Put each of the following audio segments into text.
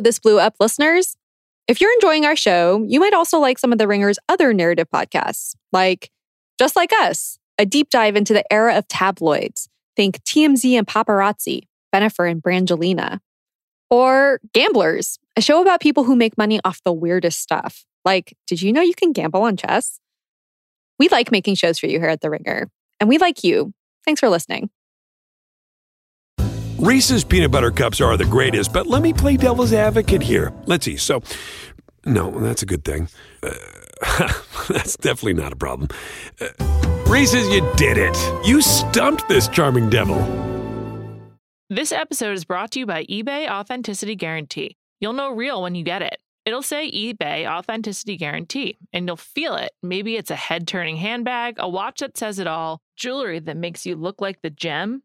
This Blew Up listeners. If you're enjoying our show, you might also like some of The Ringer's other narrative podcasts, like Just Like Us, a deep dive into the era of tabloids. Think TMZ and paparazzi, Bennifer and Brangelina. Or Gamblers, a show about people who make money off the weirdest stuff. Like, did you know you can gamble on chess? We like making shows for you here at The Ringer, and we like you. Thanks for listening. Reese's peanut butter cups are the greatest, but let me play devil's advocate here. Let's see. So, no, that's a good thing. Uh, that's definitely not a problem. Uh, Reese's, you did it. You stumped this charming devil. This episode is brought to you by eBay Authenticity Guarantee. You'll know real when you get it. It'll say eBay Authenticity Guarantee, and you'll feel it. Maybe it's a head turning handbag, a watch that says it all, jewelry that makes you look like the gem.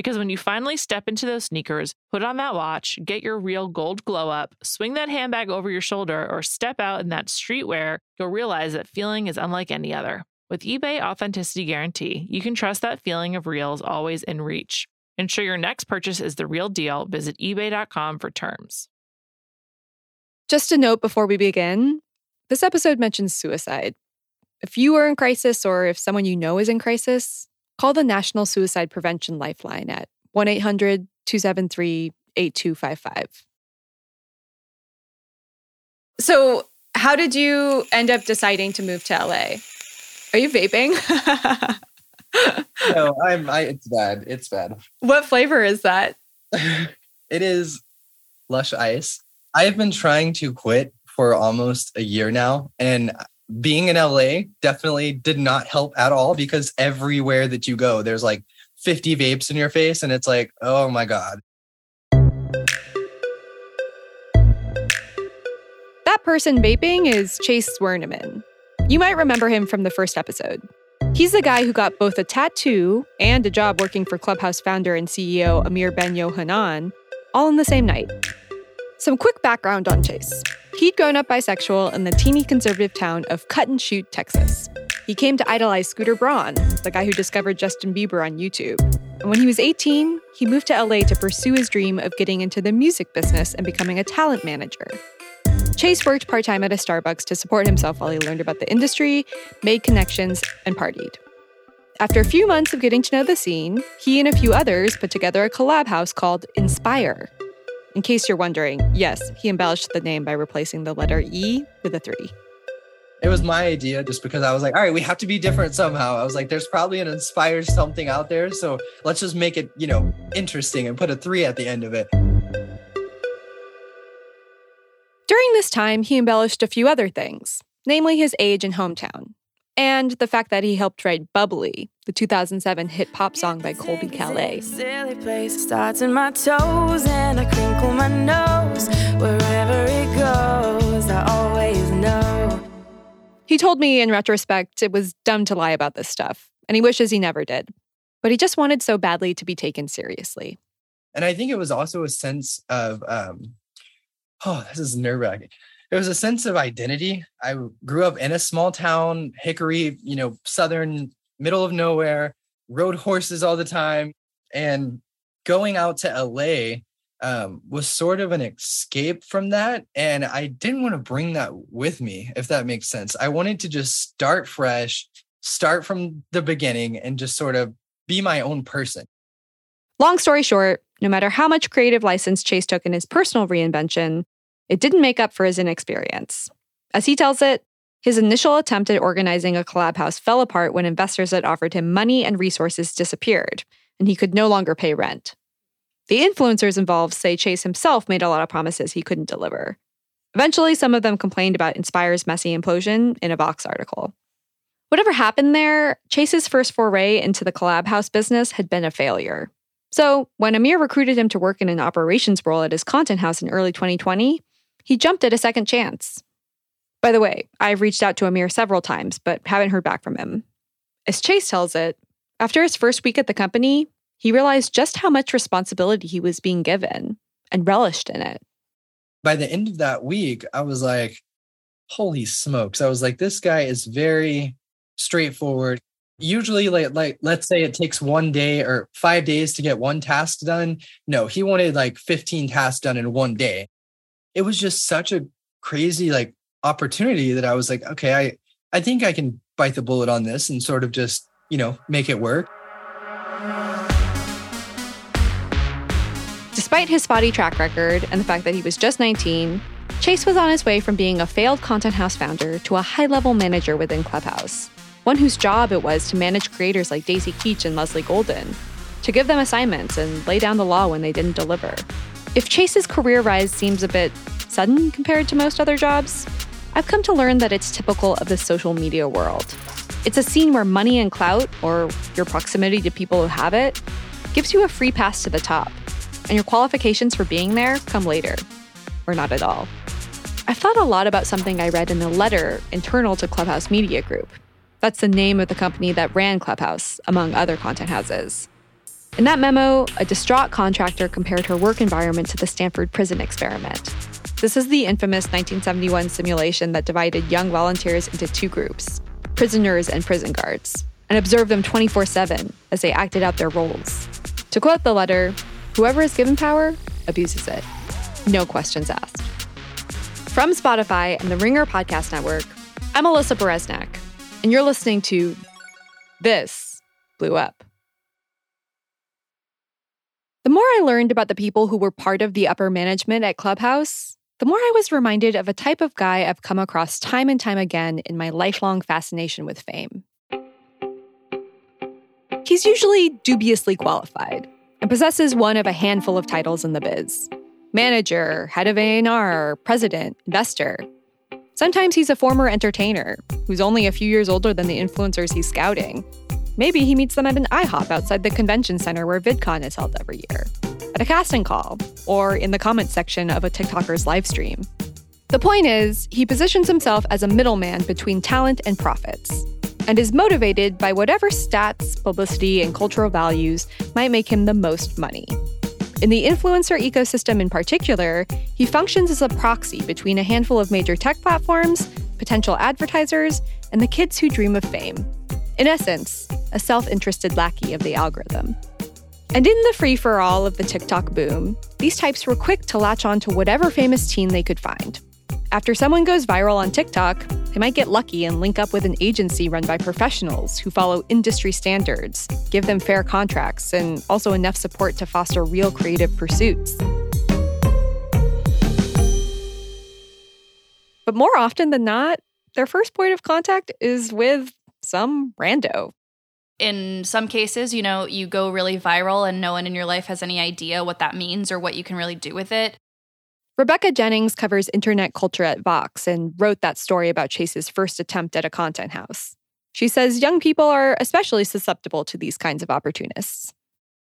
Because when you finally step into those sneakers, put on that watch, get your real gold glow up, swing that handbag over your shoulder, or step out in that streetwear, you'll realize that feeling is unlike any other. With eBay Authenticity Guarantee, you can trust that feeling of real is always in reach. Ensure your next purchase is the real deal. Visit eBay.com for terms. Just a note before we begin this episode mentions suicide. If you are in crisis or if someone you know is in crisis, call the National Suicide Prevention Lifeline at 1 800 273 8255. So, how did you end up deciding to move to LA? Are you vaping? no, I'm. I, it's bad. It's bad. What flavor is that? it is Lush Ice. I have been trying to quit for almost a year now, and being in LA definitely did not help at all because everywhere that you go, there's like 50 vapes in your face, and it's like, oh my God. That person vaping is Chase Zwernemann. You might remember him from the first episode. He's the guy who got both a tattoo and a job working for Clubhouse founder and CEO Amir Ben Yohanan all in the same night. Some quick background on Chase. He'd grown up bisexual in the teeny conservative town of Cut and Shoot, Texas. He came to idolize Scooter Braun, the guy who discovered Justin Bieber on YouTube. And when he was 18, he moved to LA to pursue his dream of getting into the music business and becoming a talent manager. Chase worked part time at a Starbucks to support himself while he learned about the industry, made connections, and partied. After a few months of getting to know the scene, he and a few others put together a collab house called Inspire, in case you're wondering, yes, he embellished the name by replacing the letter E with a three. It was my idea just because I was like, all right, we have to be different somehow. I was like, there's probably an inspired something out there. So let's just make it, you know, interesting and put a three at the end of it. During this time, he embellished a few other things, namely his age and hometown and the fact that he helped write Bubbly, the 2007 hit pop song by Colbie Caillat. Silly place starts in my toes and I crinkle my nose. Wherever it goes, I always know. He told me in retrospect it was dumb to lie about this stuff, and he wishes he never did. But he just wanted so badly to be taken seriously. And I think it was also a sense of, um, oh, this is nerve wracking it was a sense of identity. I grew up in a small town, Hickory, you know, southern, middle of nowhere, rode horses all the time. And going out to LA um, was sort of an escape from that. And I didn't want to bring that with me, if that makes sense. I wanted to just start fresh, start from the beginning, and just sort of be my own person. Long story short, no matter how much creative license Chase took in his personal reinvention, it didn't make up for his inexperience. As he tells it, his initial attempt at organizing a collab house fell apart when investors that offered him money and resources disappeared, and he could no longer pay rent. The influencers involved say Chase himself made a lot of promises he couldn't deliver. Eventually, some of them complained about Inspire's messy implosion in a Vox article. Whatever happened there, Chase's first foray into the collab house business had been a failure. So, when Amir recruited him to work in an operations role at his content house in early 2020, he jumped at a second chance. By the way, I've reached out to Amir several times, but haven't heard back from him. As Chase tells it, after his first week at the company, he realized just how much responsibility he was being given and relished in it. By the end of that week, I was like, holy smokes. I was like, this guy is very straightforward. Usually, like, like let's say it takes one day or five days to get one task done. No, he wanted like 15 tasks done in one day. It was just such a crazy like opportunity that I was like, okay, I I think I can bite the bullet on this and sort of just, you know, make it work. Despite his spotty track record and the fact that he was just 19, Chase was on his way from being a failed content house founder to a high level manager within Clubhouse, one whose job it was to manage creators like Daisy Keech and Leslie Golden, to give them assignments and lay down the law when they didn't deliver. If Chase's career rise seems a bit sudden compared to most other jobs, I've come to learn that it's typical of the social media world. It's a scene where money and clout, or your proximity to people who have it, gives you a free pass to the top, and your qualifications for being there come later, or not at all. I've thought a lot about something I read in a letter internal to Clubhouse Media Group. That's the name of the company that ran Clubhouse, among other content houses. In that memo, a distraught contractor compared her work environment to the Stanford prison experiment. This is the infamous 1971 simulation that divided young volunteers into two groups prisoners and prison guards, and observed them 24 7 as they acted out their roles. To quote the letter, whoever is given power abuses it. No questions asked. From Spotify and the Ringer Podcast Network, I'm Alyssa Bereznak, and you're listening to This Blew Up. The more I learned about the people who were part of the upper management at Clubhouse, the more I was reminded of a type of guy I've come across time and time again in my lifelong fascination with fame. He's usually dubiously qualified and possesses one of a handful of titles in the biz manager, head of A&R, president, investor. Sometimes he's a former entertainer who's only a few years older than the influencers he's scouting. Maybe he meets them at an IHOP outside the convention center where VidCon is held every year at a casting call, or in the comment section of a TikToker's live stream. The point is, he positions himself as a middleman between talent and profits, and is motivated by whatever stats, publicity, and cultural values might make him the most money. In the influencer ecosystem in particular, he functions as a proxy between a handful of major tech platforms, potential advertisers, and the kids who dream of fame. In essence, a self interested lackey of the algorithm. And in the free for all of the TikTok boom, these types were quick to latch on to whatever famous teen they could find. After someone goes viral on TikTok, they might get lucky and link up with an agency run by professionals who follow industry standards, give them fair contracts, and also enough support to foster real creative pursuits. But more often than not, their first point of contact is with some rando in some cases, you know, you go really viral and no one in your life has any idea what that means or what you can really do with it. Rebecca Jennings covers internet culture at Vox and wrote that story about Chase's first attempt at a content house. She says young people are especially susceptible to these kinds of opportunists.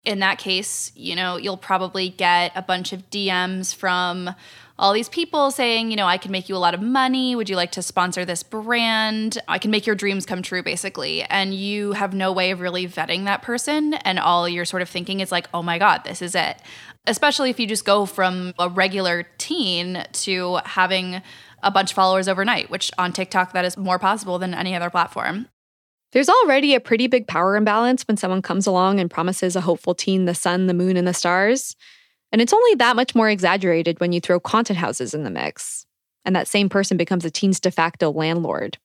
In that case, you know, you'll probably get a bunch of DMs from all these people saying, you know, I can make you a lot of money. Would you like to sponsor this brand? I can make your dreams come true, basically. And you have no way of really vetting that person. And all you're sort of thinking is like, oh my God, this is it. Especially if you just go from a regular teen to having a bunch of followers overnight, which on TikTok, that is more possible than any other platform. There's already a pretty big power imbalance when someone comes along and promises a hopeful teen the sun, the moon, and the stars. And it's only that much more exaggerated when you throw content houses in the mix, and that same person becomes a teen's de facto landlord.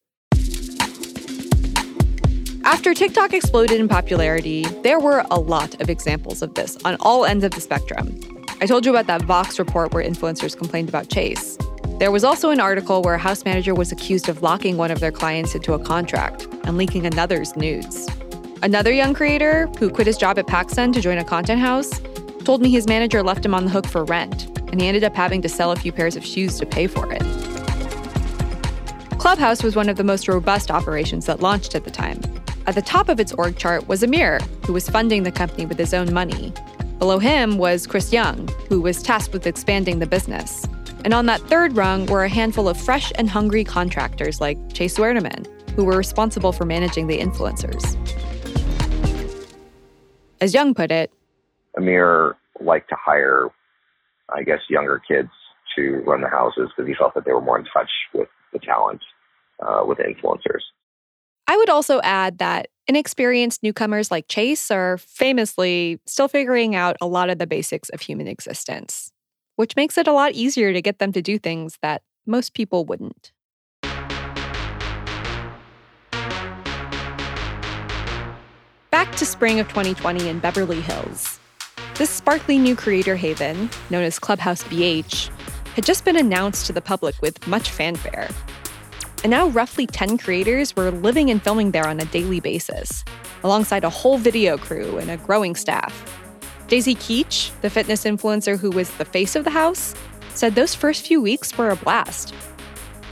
After TikTok exploded in popularity, there were a lot of examples of this on all ends of the spectrum. I told you about that Vox report where influencers complained about Chase. There was also an article where a house manager was accused of locking one of their clients into a contract and leaking another's nudes. Another young creator, who quit his job at PacSun to join a content house, told me his manager left him on the hook for rent, and he ended up having to sell a few pairs of shoes to pay for it. Clubhouse was one of the most robust operations that launched at the time. At the top of its org chart was Amir, who was funding the company with his own money. Below him was Chris Young, who was tasked with expanding the business. And on that third rung were a handful of fresh and hungry contractors like Chase Zwernemann, who were responsible for managing the influencers. As Young put it, Amir liked to hire, I guess, younger kids to run the houses because he felt that they were more in touch with the talent, uh, with influencers. I would also add that inexperienced newcomers like Chase are famously still figuring out a lot of the basics of human existence, which makes it a lot easier to get them to do things that most people wouldn't. Back to spring of 2020 in Beverly Hills. This sparkly new creator haven, known as Clubhouse BH, had just been announced to the public with much fanfare. And now, roughly 10 creators were living and filming there on a daily basis, alongside a whole video crew and a growing staff. Daisy Keech, the fitness influencer who was the face of the house, said those first few weeks were a blast.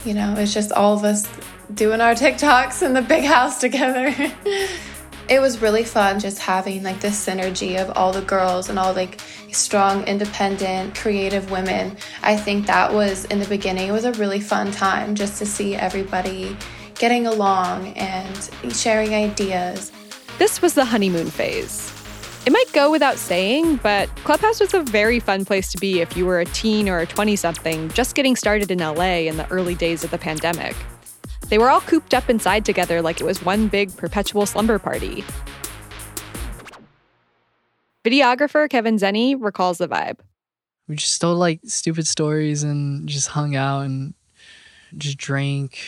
You know, it's just all of us doing our TikToks in the big house together. it was really fun just having like this synergy of all the girls and all like strong, independent, creative women. I think that was in the beginning, it was a really fun time just to see everybody getting along and sharing ideas. This was the honeymoon phase. It might go without saying, but Clubhouse was a very fun place to be if you were a teen or a 20 something just getting started in LA in the early days of the pandemic. They were all cooped up inside together like it was one big perpetual slumber party. Videographer Kevin Zenny recalls the vibe. We just told like stupid stories and just hung out and just drank.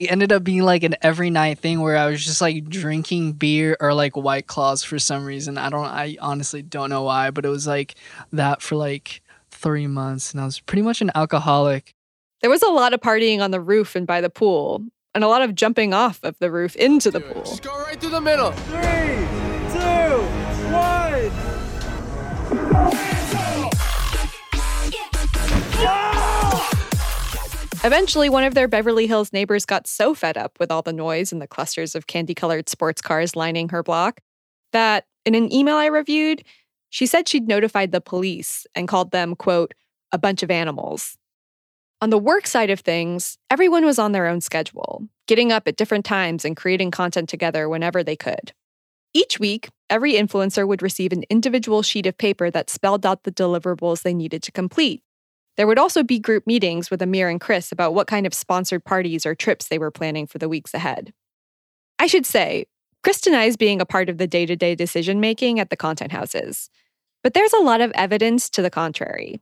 It ended up being like an every night thing where I was just like drinking beer or like white claws for some reason. I don't I honestly don't know why, but it was like that for like 3 months and I was pretty much an alcoholic. There was a lot of partying on the roof and by the pool, and a lot of jumping off of the roof into the pool. Just go right through the middle. Three, two, one. Eventually, one of their Beverly Hills neighbors got so fed up with all the noise and the clusters of candy colored sports cars lining her block that in an email I reviewed, she said she'd notified the police and called them, quote, a bunch of animals. On the work side of things, everyone was on their own schedule, getting up at different times and creating content together whenever they could. Each week, every influencer would receive an individual sheet of paper that spelled out the deliverables they needed to complete. There would also be group meetings with Amir and Chris about what kind of sponsored parties or trips they were planning for the weeks ahead. I should say, Chris denies being a part of the day to day decision making at the content houses, but there's a lot of evidence to the contrary.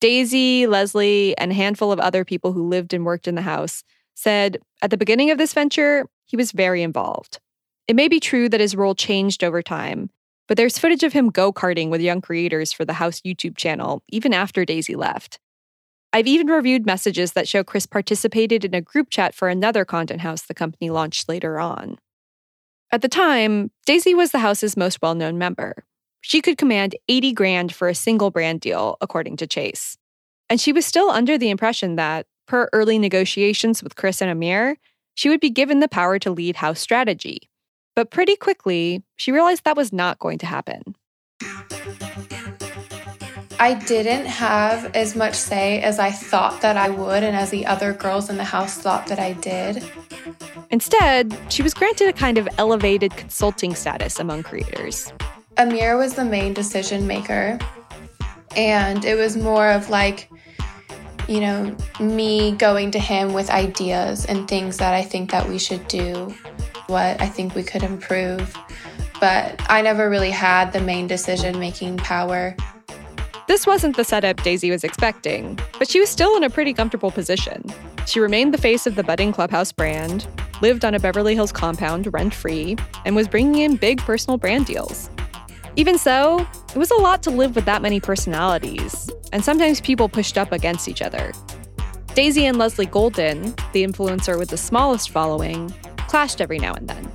Daisy, Leslie, and a handful of other people who lived and worked in the house said at the beginning of this venture, he was very involved. It may be true that his role changed over time, but there's footage of him go karting with young creators for the House YouTube channel, even after Daisy left. I've even reviewed messages that show Chris participated in a group chat for another content house the company launched later on. At the time, Daisy was the house's most well known member. She could command 80 grand for a single brand deal, according to Chase. And she was still under the impression that, per early negotiations with Chris and Amir, she would be given the power to lead house strategy. But pretty quickly, she realized that was not going to happen. I didn't have as much say as I thought that I would, and as the other girls in the house thought that I did. Instead, she was granted a kind of elevated consulting status among creators. Amir was the main decision maker, and it was more of like, you know, me going to him with ideas and things that I think that we should do what I think we could improve. But I never really had the main decision making power. This wasn't the setup Daisy was expecting, but she was still in a pretty comfortable position. She remained the face of the budding Clubhouse brand, lived on a Beverly Hills compound rent free, and was bringing in big personal brand deals. Even so, it was a lot to live with that many personalities, and sometimes people pushed up against each other. Daisy and Leslie Golden, the influencer with the smallest following, clashed every now and then.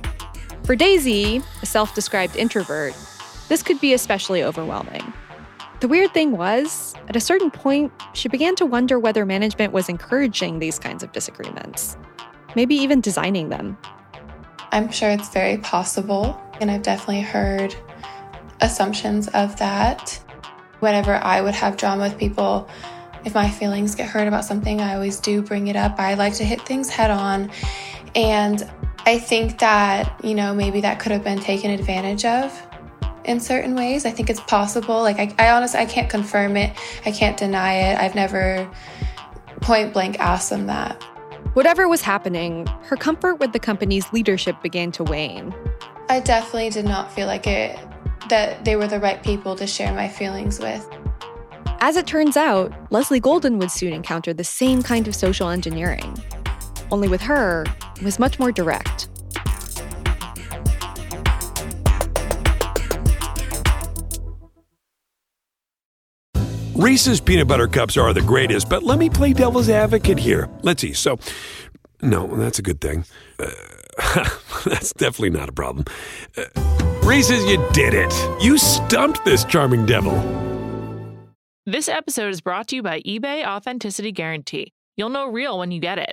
For Daisy, a self described introvert, this could be especially overwhelming. The weird thing was, at a certain point, she began to wonder whether management was encouraging these kinds of disagreements, maybe even designing them. I'm sure it's very possible, and I've definitely heard assumptions of that. Whenever I would have drama with people, if my feelings get hurt about something, I always do bring it up. I like to hit things head on. And I think that, you know, maybe that could have been taken advantage of in certain ways. I think it's possible. Like, I, I honestly, I can't confirm it, I can't deny it. I've never point blank asked them that. Whatever was happening, her comfort with the company's leadership began to wane. I definitely did not feel like it that they were the right people to share my feelings with. As it turns out, Leslie Golden would soon encounter the same kind of social engineering. Only with her, it was much more direct. Reese's peanut butter cups are the greatest, but let me play devil's advocate here. Let's see. So, no, that's a good thing. Uh, that's definitely not a problem. Uh, Reese's, you did it. You stumped this charming devil. This episode is brought to you by eBay Authenticity Guarantee. You'll know real when you get it.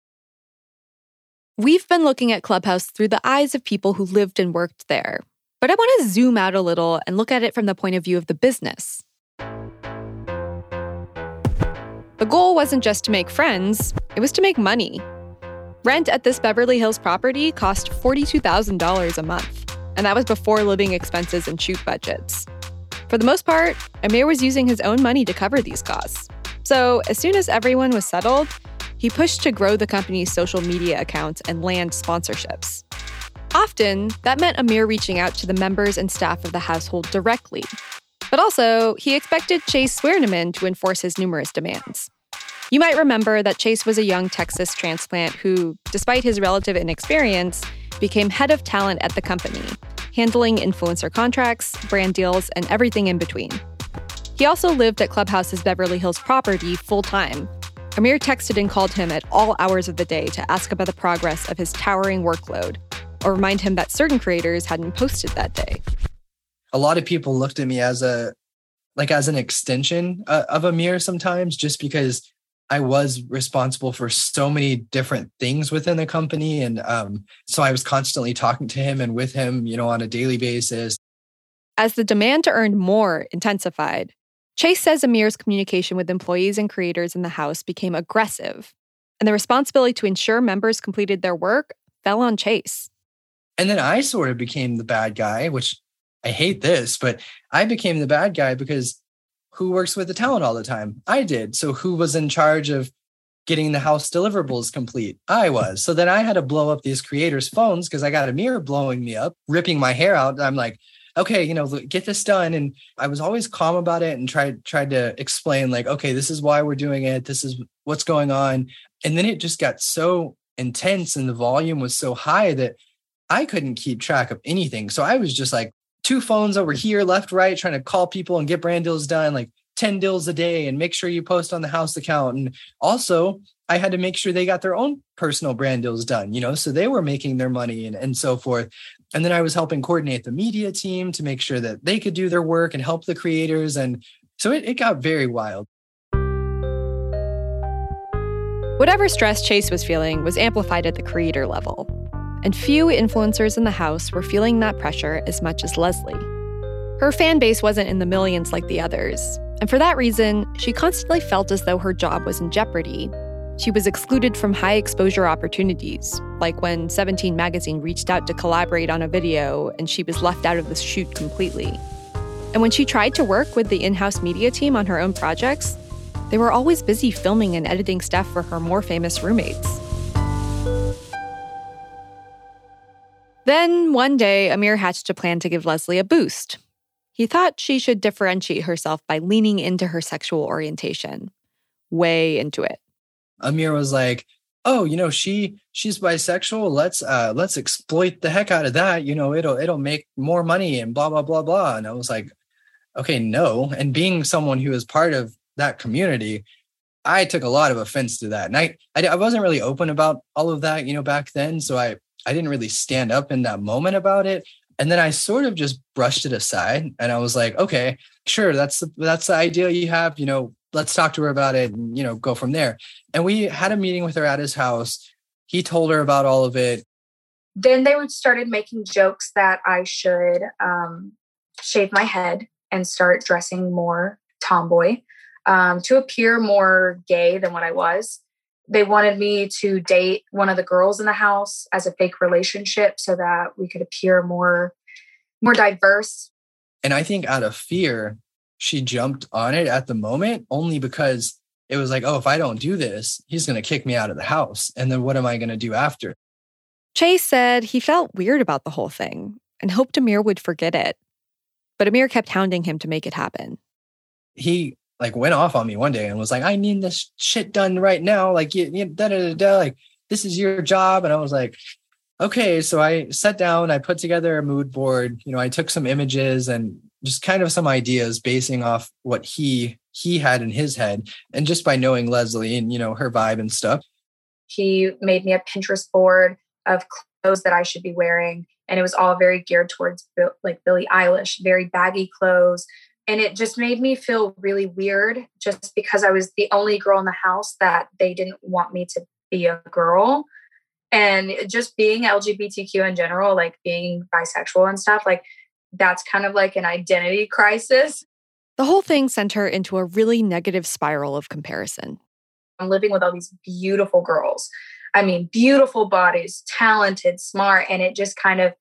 We've been looking at Clubhouse through the eyes of people who lived and worked there. But I want to zoom out a little and look at it from the point of view of the business. The goal wasn't just to make friends, it was to make money. Rent at this Beverly Hills property cost $42,000 a month, and that was before living expenses and shoot budgets. For the most part, Amir was using his own money to cover these costs. So, as soon as everyone was settled, he pushed to grow the company's social media accounts and land sponsorships. Often, that meant Amir reaching out to the members and staff of the household directly, but also, he expected Chase Zwernemann to enforce his numerous demands. You might remember that Chase was a young Texas transplant who, despite his relative inexperience, became head of talent at the company, handling influencer contracts, brand deals, and everything in between. He also lived at Clubhouse's Beverly Hills property full time. Amir texted and called him at all hours of the day to ask about the progress of his towering workload, or remind him that certain creators hadn't posted that day a lot of people looked at me as a like as an extension uh, of Amir sometimes just because I was responsible for so many different things within the company and um, so I was constantly talking to him and with him, you know, on a daily basis. As the demand to earn more intensified, Chase says Amir's communication with employees and creators in the house became aggressive, and the responsibility to ensure members completed their work fell on Chase. And then I sort of became the bad guy, which I hate this, but I became the bad guy because who works with the talent all the time? I did. So who was in charge of getting the house deliverables complete? I was. So then I had to blow up these creators' phones because I got Amir blowing me up, ripping my hair out. I'm like, okay, you know, get this done. And I was always calm about it and tried tried to explain, like, okay, this is why we're doing it. This is what's going on. And then it just got so intense and the volume was so high that I couldn't keep track of anything. So I was just like two phones over here, left, right, trying to call people and get brand deals done, like 10 deals a day, and make sure you post on the house account. And also, I had to make sure they got their own personal brand deals done, you know, so they were making their money and, and so forth. And then I was helping coordinate the media team to make sure that they could do their work and help the creators. And so it, it got very wild. Whatever stress Chase was feeling was amplified at the creator level. And few influencers in the house were feeling that pressure as much as Leslie. Her fan base wasn't in the millions like the others, and for that reason, she constantly felt as though her job was in jeopardy. She was excluded from high exposure opportunities, like when 17 Magazine reached out to collaborate on a video and she was left out of the shoot completely. And when she tried to work with the in house media team on her own projects, they were always busy filming and editing stuff for her more famous roommates. Then, one day, Amir hatched a plan to give Leslie a boost. He thought she should differentiate herself by leaning into her sexual orientation, way into it. Amir was like, "Oh, you know, she she's bisexual. Let's uh let's exploit the heck out of that. You know, it'll it'll make more money and blah blah blah blah." And I was like, "Okay, no." And being someone who is part of that community, I took a lot of offense to that. And I, I, I wasn't really open about all of that, you know, back then. So I, I didn't really stand up in that moment about it. And then I sort of just brushed it aside and I was like, okay, sure, that's the, that's the idea you have, you know, let's talk to her about it and, you know, go from there. And we had a meeting with her at his house. He told her about all of it. Then they would started making jokes that I should um, shave my head and start dressing more tomboy um, to appear more gay than what I was. They wanted me to date one of the girls in the house as a fake relationship so that we could appear more more diverse. And I think out of fear, she jumped on it at the moment only because it was like, oh, if I don't do this, he's going to kick me out of the house. And then what am I going to do after? Chase said he felt weird about the whole thing and hoped Amir would forget it. But Amir kept hounding him to make it happen. He like went off on me one day and was like, I need this shit done right now. Like, you, you da, da, da, da, like this is your job. And I was like, okay. So I sat down, I put together a mood board. You know, I took some images and just kind of some ideas basing off what he he had in his head. And just by knowing leslie and you know her vibe and stuff. He made me a pinterest board of clothes that i should be wearing. And it was all very geared towards like billie eilish very baggy clothes. And it just made me feel really weird just because I was the only girl in the house that they didn't want me to be a girl. And just being LGBTQ in general, like being bisexual and stuff, like that's kind of like an identity crisis. The whole thing sent her into a really negative spiral of comparison. I'm living with all these beautiful girls. I mean, beautiful bodies, talented, smart. And it just kind of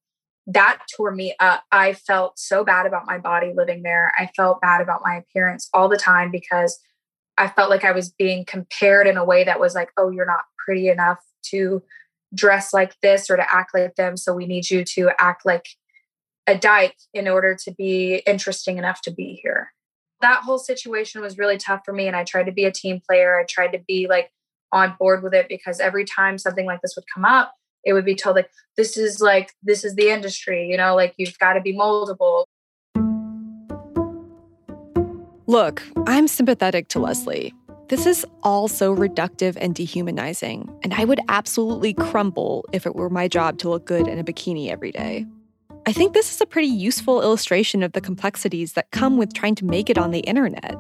that tore me up. I felt so bad about my body living there. I felt bad about my appearance all the time because I felt like I was being compared in a way that was like, oh, you're not pretty enough to dress like this or to act like them. So we need you to act like a dyke in order to be interesting enough to be here. That whole situation was really tough for me. And I tried to be a team player. I tried to be like on board with it because every time something like this would come up, it would be told like this is like this is the industry you know like you've got to be moldable look i'm sympathetic to leslie this is all so reductive and dehumanizing and i would absolutely crumble if it were my job to look good in a bikini every day i think this is a pretty useful illustration of the complexities that come with trying to make it on the internet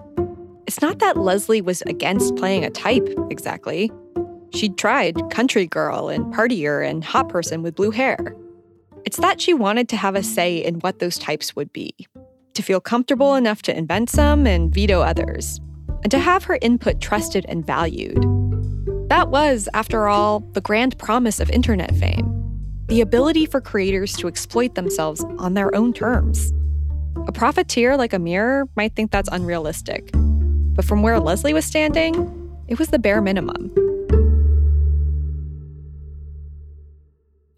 it's not that leslie was against playing a type exactly She'd tried country girl and partier and hot person with blue hair. It's that she wanted to have a say in what those types would be, to feel comfortable enough to invent some and veto others, and to have her input trusted and valued. That was, after all, the grand promise of internet fame the ability for creators to exploit themselves on their own terms. A profiteer like Amir might think that's unrealistic, but from where Leslie was standing, it was the bare minimum.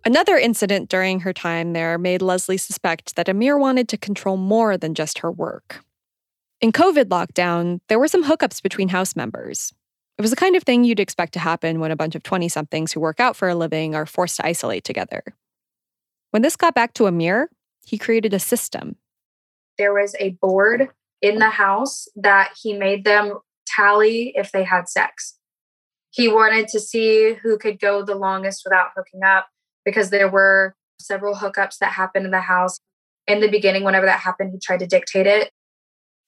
Another incident during her time there made Leslie suspect that Amir wanted to control more than just her work. In COVID lockdown, there were some hookups between house members. It was the kind of thing you'd expect to happen when a bunch of 20 somethings who work out for a living are forced to isolate together. When this got back to Amir, he created a system. There was a board in the house that he made them tally if they had sex. He wanted to see who could go the longest without hooking up because there were several hookups that happened in the house. In the beginning, whenever that happened, he tried to dictate it.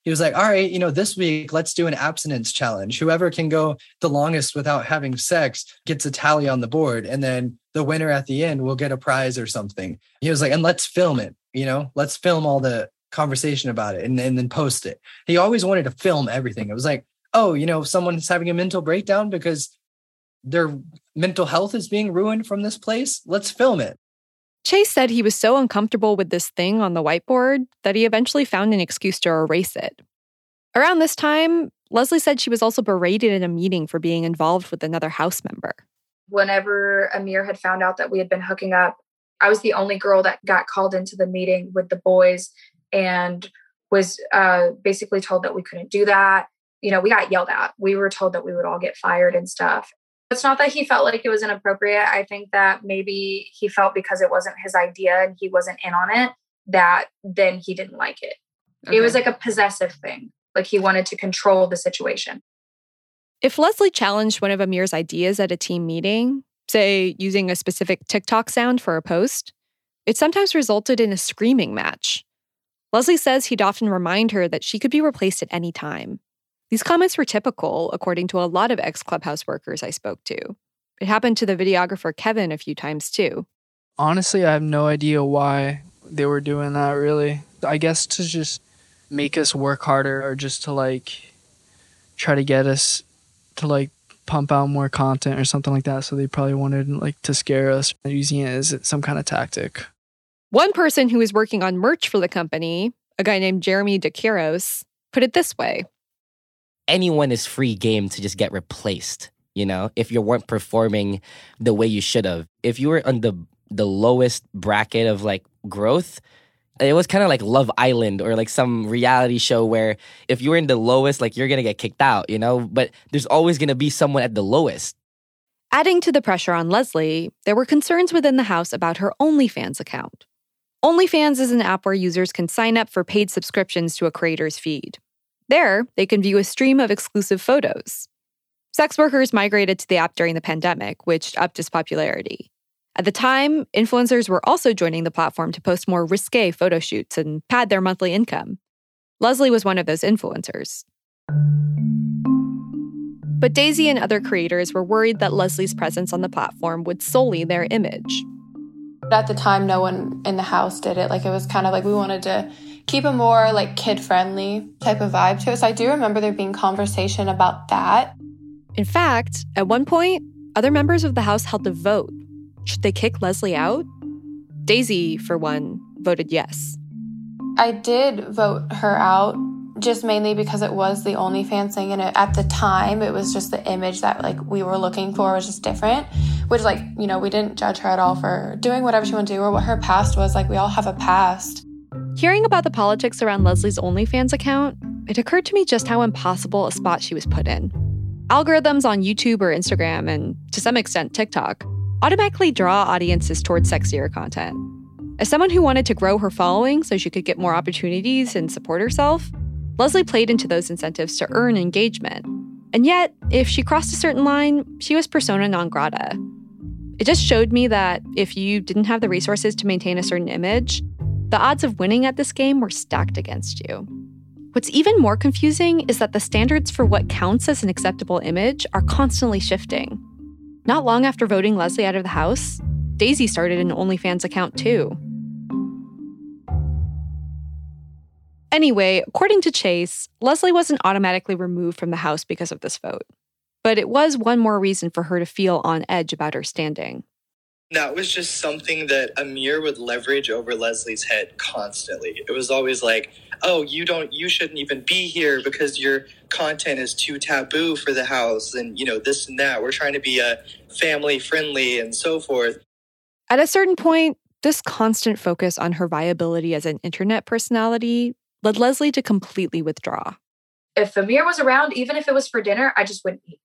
He was like, all right, you know, this week, let's do an abstinence challenge. Whoever can go the longest without having sex gets a tally on the board. And then the winner at the end will get a prize or something. He was like, and let's film it, you know, let's film all the conversation about it and, and then post it. He always wanted to film everything. It was like, oh, you know, someone's having a mental breakdown because their mental health is being ruined from this place. Let's film it. Chase said he was so uncomfortable with this thing on the whiteboard that he eventually found an excuse to erase it. Around this time, Leslie said she was also berated in a meeting for being involved with another house member. Whenever Amir had found out that we had been hooking up, I was the only girl that got called into the meeting with the boys and was uh, basically told that we couldn't do that. You know, we got yelled at. We were told that we would all get fired and stuff. It's not that he felt like it was inappropriate. I think that maybe he felt because it wasn't his idea and he wasn't in on it, that then he didn't like it. Okay. It was like a possessive thing. Like he wanted to control the situation. If Leslie challenged one of Amir's ideas at a team meeting, say using a specific TikTok sound for a post, it sometimes resulted in a screaming match. Leslie says he'd often remind her that she could be replaced at any time. These comments were typical, according to a lot of ex Clubhouse workers I spoke to. It happened to the videographer Kevin a few times too. Honestly, I have no idea why they were doing that, really. I guess to just make us work harder or just to like try to get us to like pump out more content or something like that. So they probably wanted like to scare us using it as some kind of tactic. One person who was working on merch for the company, a guy named Jeremy DeCaros, put it this way Anyone is free game to just get replaced. You know, if you weren't performing the way you should have, if you were on the the lowest bracket of like growth, it was kind of like Love Island or like some reality show where if you're in the lowest, like you're gonna get kicked out, you know? But there's always gonna be someone at the lowest. Adding to the pressure on Leslie, there were concerns within the house about her OnlyFans account. OnlyFans is an app where users can sign up for paid subscriptions to a creator's feed. There, they can view a stream of exclusive photos. Sex workers migrated to the app during the pandemic, which upped its popularity. At the time, influencers were also joining the platform to post more risque photo shoots and pad their monthly income. Leslie was one of those influencers. But Daisy and other creators were worried that Leslie's presence on the platform would sully their image. At the time, no one in the house did it. Like, it was kind of like we wanted to keep a more like kid friendly type of vibe to it. So I do remember there being conversation about that. In fact, at one point, other members of the house held a vote should they kick Leslie out? Daisy, for one, voted yes. I did vote her out just mainly because it was the OnlyFans thing and it, at the time it was just the image that like we were looking for was just different which like you know we didn't judge her at all for doing whatever she wanted to do or what her past was like we all have a past hearing about the politics around leslie's onlyfans account it occurred to me just how impossible a spot she was put in algorithms on youtube or instagram and to some extent tiktok automatically draw audiences towards sexier content. As someone who wanted to grow her following so she could get more opportunities and support herself, Leslie played into those incentives to earn engagement. And yet, if she crossed a certain line, she was persona non grata. It just showed me that if you didn't have the resources to maintain a certain image, the odds of winning at this game were stacked against you. What's even more confusing is that the standards for what counts as an acceptable image are constantly shifting. Not long after voting Leslie out of the house, Daisy started an OnlyFans account too. Anyway, according to Chase, Leslie wasn't automatically removed from the house because of this vote. But it was one more reason for her to feel on edge about her standing. That was just something that Amir would leverage over Leslie's head constantly. It was always like, oh, you don't, you shouldn't even be here because your content is too taboo for the house and, you know, this and that. We're trying to be a uh, family friendly and so forth. At a certain point, this constant focus on her viability as an internet personality led Leslie to completely withdraw. If Amir was around, even if it was for dinner, I just wouldn't eat.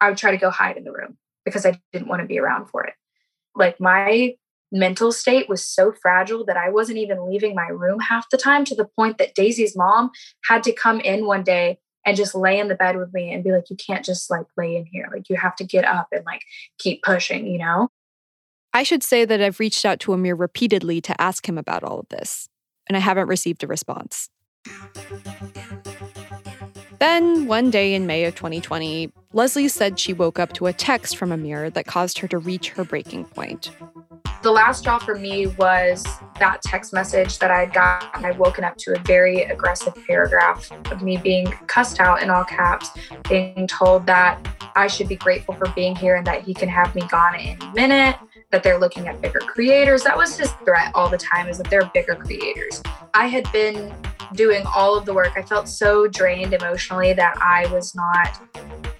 I would try to go hide in the room because I didn't want to be around for it. Like my mental state was so fragile that I wasn't even leaving my room half the time to the point that Daisy's mom had to come in one day and just lay in the bed with me and be like, you can't just like lay in here. Like you have to get up and like keep pushing, you know? I should say that I've reached out to Amir repeatedly to ask him about all of this, and I haven't received a response. Then, one day in May of 2020, Leslie said she woke up to a text from Amir that caused her to reach her breaking point. The last straw for me was that text message that I had gotten. I'd woken up to a very aggressive paragraph of me being cussed out in all caps, being told that I should be grateful for being here and that he can have me gone at any minute, that they're looking at bigger creators. That was his threat all the time is that they're bigger creators. I had been doing all of the work. I felt so drained emotionally that I was not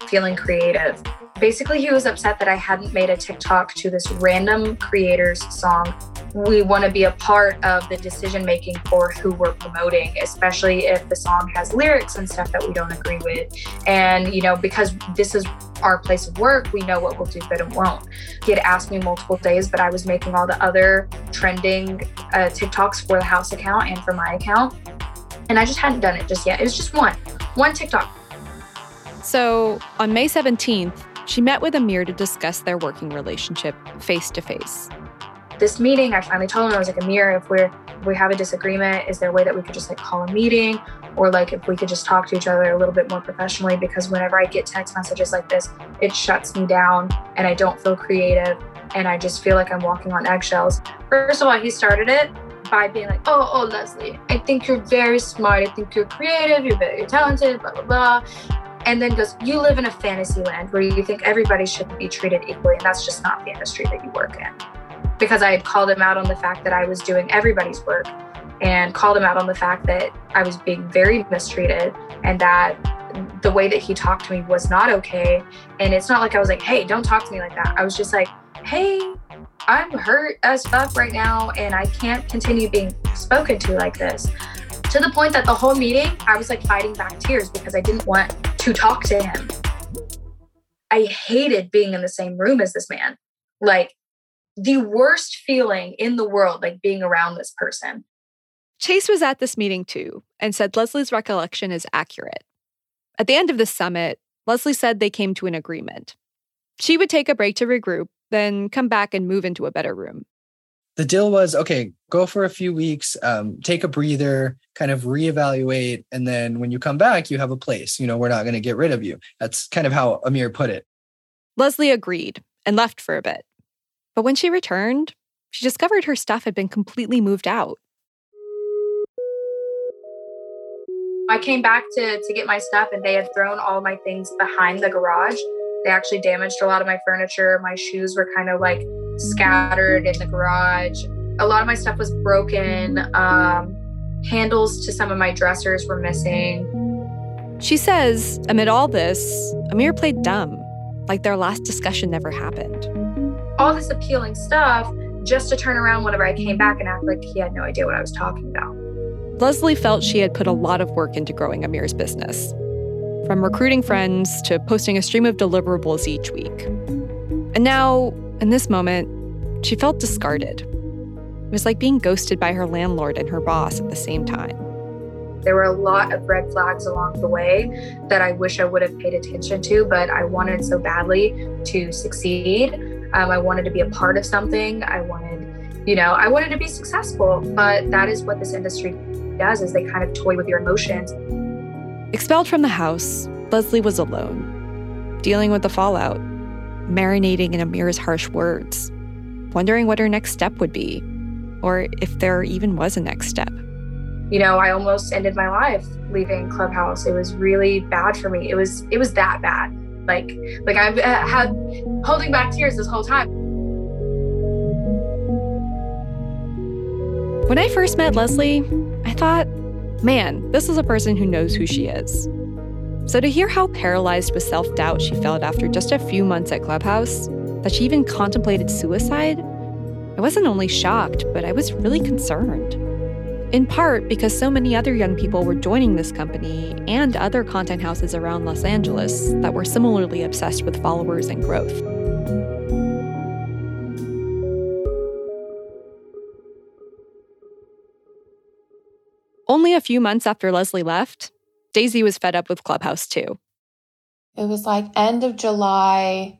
feeling creative. Basically, he was upset that I hadn't made a TikTok to this random creator's song. We want to be a part of the decision making for who we're promoting, especially if the song has lyrics and stuff that we don't agree with. And, you know, because this is our place of work, we know what we'll do good and won't. He had asked me multiple days, but I was making all the other trending uh, TikToks for the house account and for my account. And I just hadn't done it just yet. It was just one, one TikTok. So on May 17th, she met with Amir to discuss their working relationship face to face. This meeting, I finally told him, I was like, Amir, if we're if we have a disagreement, is there a way that we could just like call a meeting? Or like if we could just talk to each other a little bit more professionally? Because whenever I get text messages like this, it shuts me down and I don't feel creative and I just feel like I'm walking on eggshells. First of all, he started it by being like, oh, oh, Leslie, I think you're very smart. I think you're creative. You're very talented, blah, blah, blah. And then goes, you live in a fantasy land where you think everybody should be treated equally. And that's just not the industry that you work in. Because I had called him out on the fact that I was doing everybody's work and called him out on the fact that I was being very mistreated and that the way that he talked to me was not okay. And it's not like I was like, hey, don't talk to me like that. I was just like, hey, I'm hurt as fuck right now and I can't continue being spoken to like this. To the point that the whole meeting, I was like fighting back tears because I didn't want to talk to him. I hated being in the same room as this man. Like the worst feeling in the world, like being around this person. Chase was at this meeting too and said Leslie's recollection is accurate. At the end of the summit, Leslie said they came to an agreement. She would take a break to regroup, then come back and move into a better room. The deal was okay, go for a few weeks, um, take a breather, kind of reevaluate. And then when you come back, you have a place. You know, we're not going to get rid of you. That's kind of how Amir put it. Leslie agreed and left for a bit. But when she returned, she discovered her stuff had been completely moved out. I came back to to get my stuff and they had thrown all my things behind the garage. They actually damaged a lot of my furniture. My shoes were kind of like scattered in the garage. A lot of my stuff was broken. Um, handles to some of my dressers were missing. She says, amid all this, Amir played dumb, like their last discussion never happened. All this appealing stuff just to turn around whenever I came back and act like he had no idea what I was talking about. Leslie felt she had put a lot of work into growing Amir's business, from recruiting friends to posting a stream of deliverables each week. And now, in this moment, she felt discarded. It was like being ghosted by her landlord and her boss at the same time. There were a lot of red flags along the way that I wish I would have paid attention to, but I wanted so badly to succeed. Um, I wanted to be a part of something. I wanted, you know, I wanted to be successful, but that is what this industry does is they kind of toy with your emotions. Expelled from the house, Leslie was alone, dealing with the fallout, marinating in Amir's harsh words, wondering what her next step would be, or if there even was a next step. You know, I almost ended my life leaving Clubhouse. It was really bad for me. It was it was that bad. Like like I've uh, had holding back tears this whole time. When I first met Leslie, I thought, man, this is a person who knows who she is. So to hear how paralyzed with self doubt she felt after just a few months at Clubhouse, that she even contemplated suicide, I wasn't only shocked, but I was really concerned. In part because so many other young people were joining this company and other content houses around Los Angeles that were similarly obsessed with followers and growth. Only a few months after Leslie left, Daisy was fed up with Clubhouse too. It was like end of July.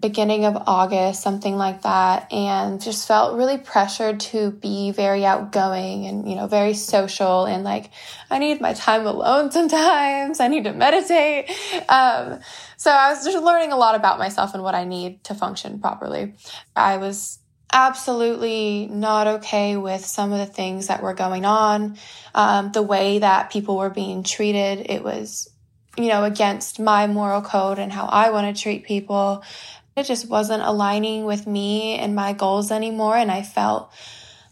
beginning of August, something like that, and just felt really pressured to be very outgoing and, you know, very social and like, I need my time alone sometimes. I need to meditate. Um, so I was just learning a lot about myself and what I need to function properly. I was absolutely not okay with some of the things that were going on, um, the way that people were being treated. It was, you know, against my moral code and how I want to treat people. It just wasn't aligning with me and my goals anymore. And I felt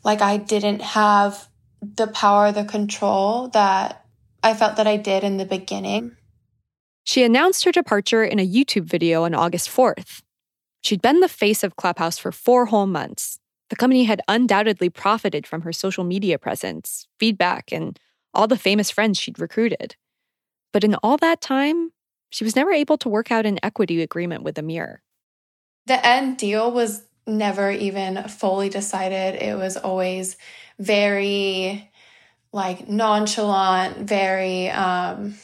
like I didn't have the power, the control that I felt that I did in the beginning. She announced her departure in a YouTube video on August 4th. She'd been the face of Clubhouse for four whole months. The company had undoubtedly profited from her social media presence, feedback, and all the famous friends she'd recruited. But in all that time, she was never able to work out an equity agreement with Amir. The end deal was never even fully decided. It was always very like nonchalant, very um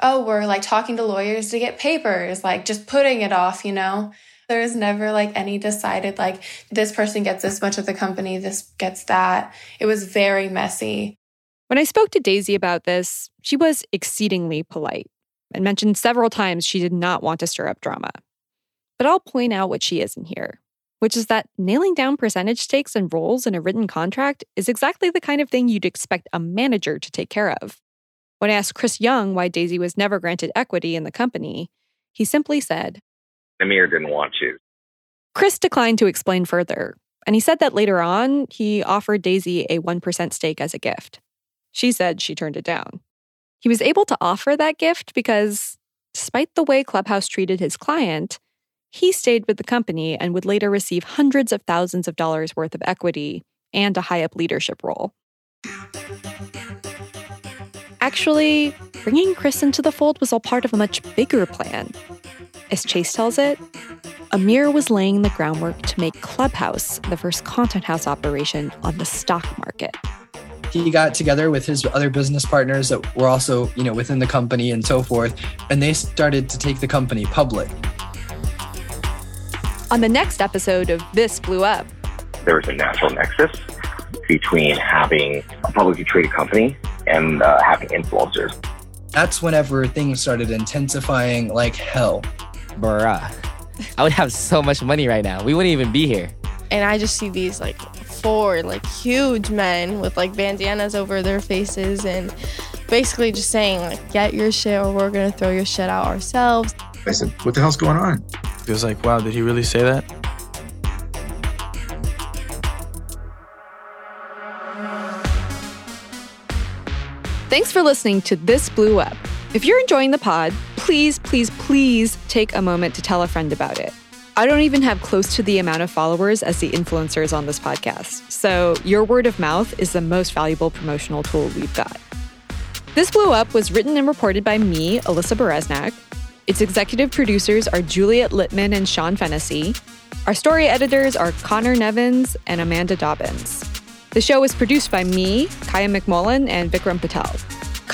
oh, we're like talking to lawyers to get papers, like just putting it off, you know? There was never like any decided, like this person gets this much of the company, this gets that. It was very messy. When I spoke to Daisy about this, she was exceedingly polite and mentioned several times she did not want to stir up drama. But I'll point out what she isn't here, which is that nailing down percentage stakes and roles in a written contract is exactly the kind of thing you'd expect a manager to take care of. When I asked Chris Young why Daisy was never granted equity in the company, he simply said, Amir didn't want to. Chris declined to explain further, and he said that later on, he offered Daisy a 1% stake as a gift. She said she turned it down. He was able to offer that gift because, despite the way Clubhouse treated his client, he stayed with the company and would later receive hundreds of thousands of dollars worth of equity and a high up leadership role. Actually, bringing Chris into the fold was all part of a much bigger plan. As Chase tells it, Amir was laying the groundwork to make Clubhouse the first content house operation on the stock market. He got together with his other business partners that were also, you know, within the company and so forth, and they started to take the company public. On the next episode of This Blew Up, There was a natural nexus between having a publicly traded company and uh, having influencers. That's whenever things started intensifying like hell. Bruh. I would have so much money right now. We wouldn't even be here. And I just see these like four like huge men with like bandanas over their faces and basically just saying like get your shit or we're gonna throw your shit out ourselves. I said, what the hell's going on? It was like, wow, did he really say that? Thanks for listening to This Blew Up. If you're enjoying the pod, please, please, please take a moment to tell a friend about it. I don't even have close to the amount of followers as the influencers on this podcast, so your word of mouth is the most valuable promotional tool we've got. This Blew Up was written and reported by me, Alyssa Bereznak. Its executive producers are Juliet Littman and Sean Fennessy. Our story editors are Conor Nevins and Amanda Dobbins. The show was produced by me, Kaya McMullen, and Vikram Patel.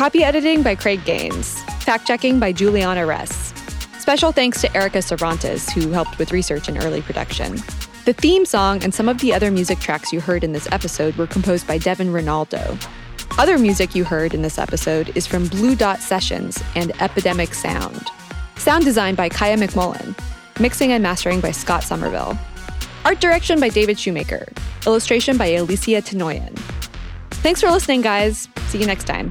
Copy editing by Craig Gaines. Fact checking by Juliana Ress. Special thanks to Erica Cervantes, who helped with research and early production. The theme song and some of the other music tracks you heard in this episode were composed by Devon Renaldo. Other music you heard in this episode is from Blue Dot Sessions and Epidemic Sound. Sound design by Kaya McMullen. Mixing and mastering by Scott Somerville. Art direction by David Shoemaker. Illustration by Alicia Tenoyan. Thanks for listening, guys. See you next time.